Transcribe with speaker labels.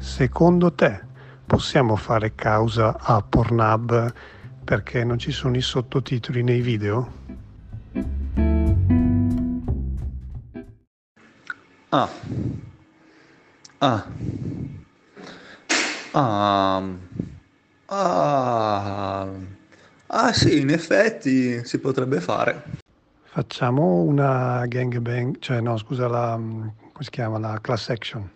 Speaker 1: secondo te possiamo fare causa a Pornhub perché non ci sono i sottotitoli nei video?
Speaker 2: Ah. Ah. Ah. Ah. Ah sì, in effetti si potrebbe fare.
Speaker 1: Facciamo una gangbang, cioè no, scusa, la, come si chiama, la class action.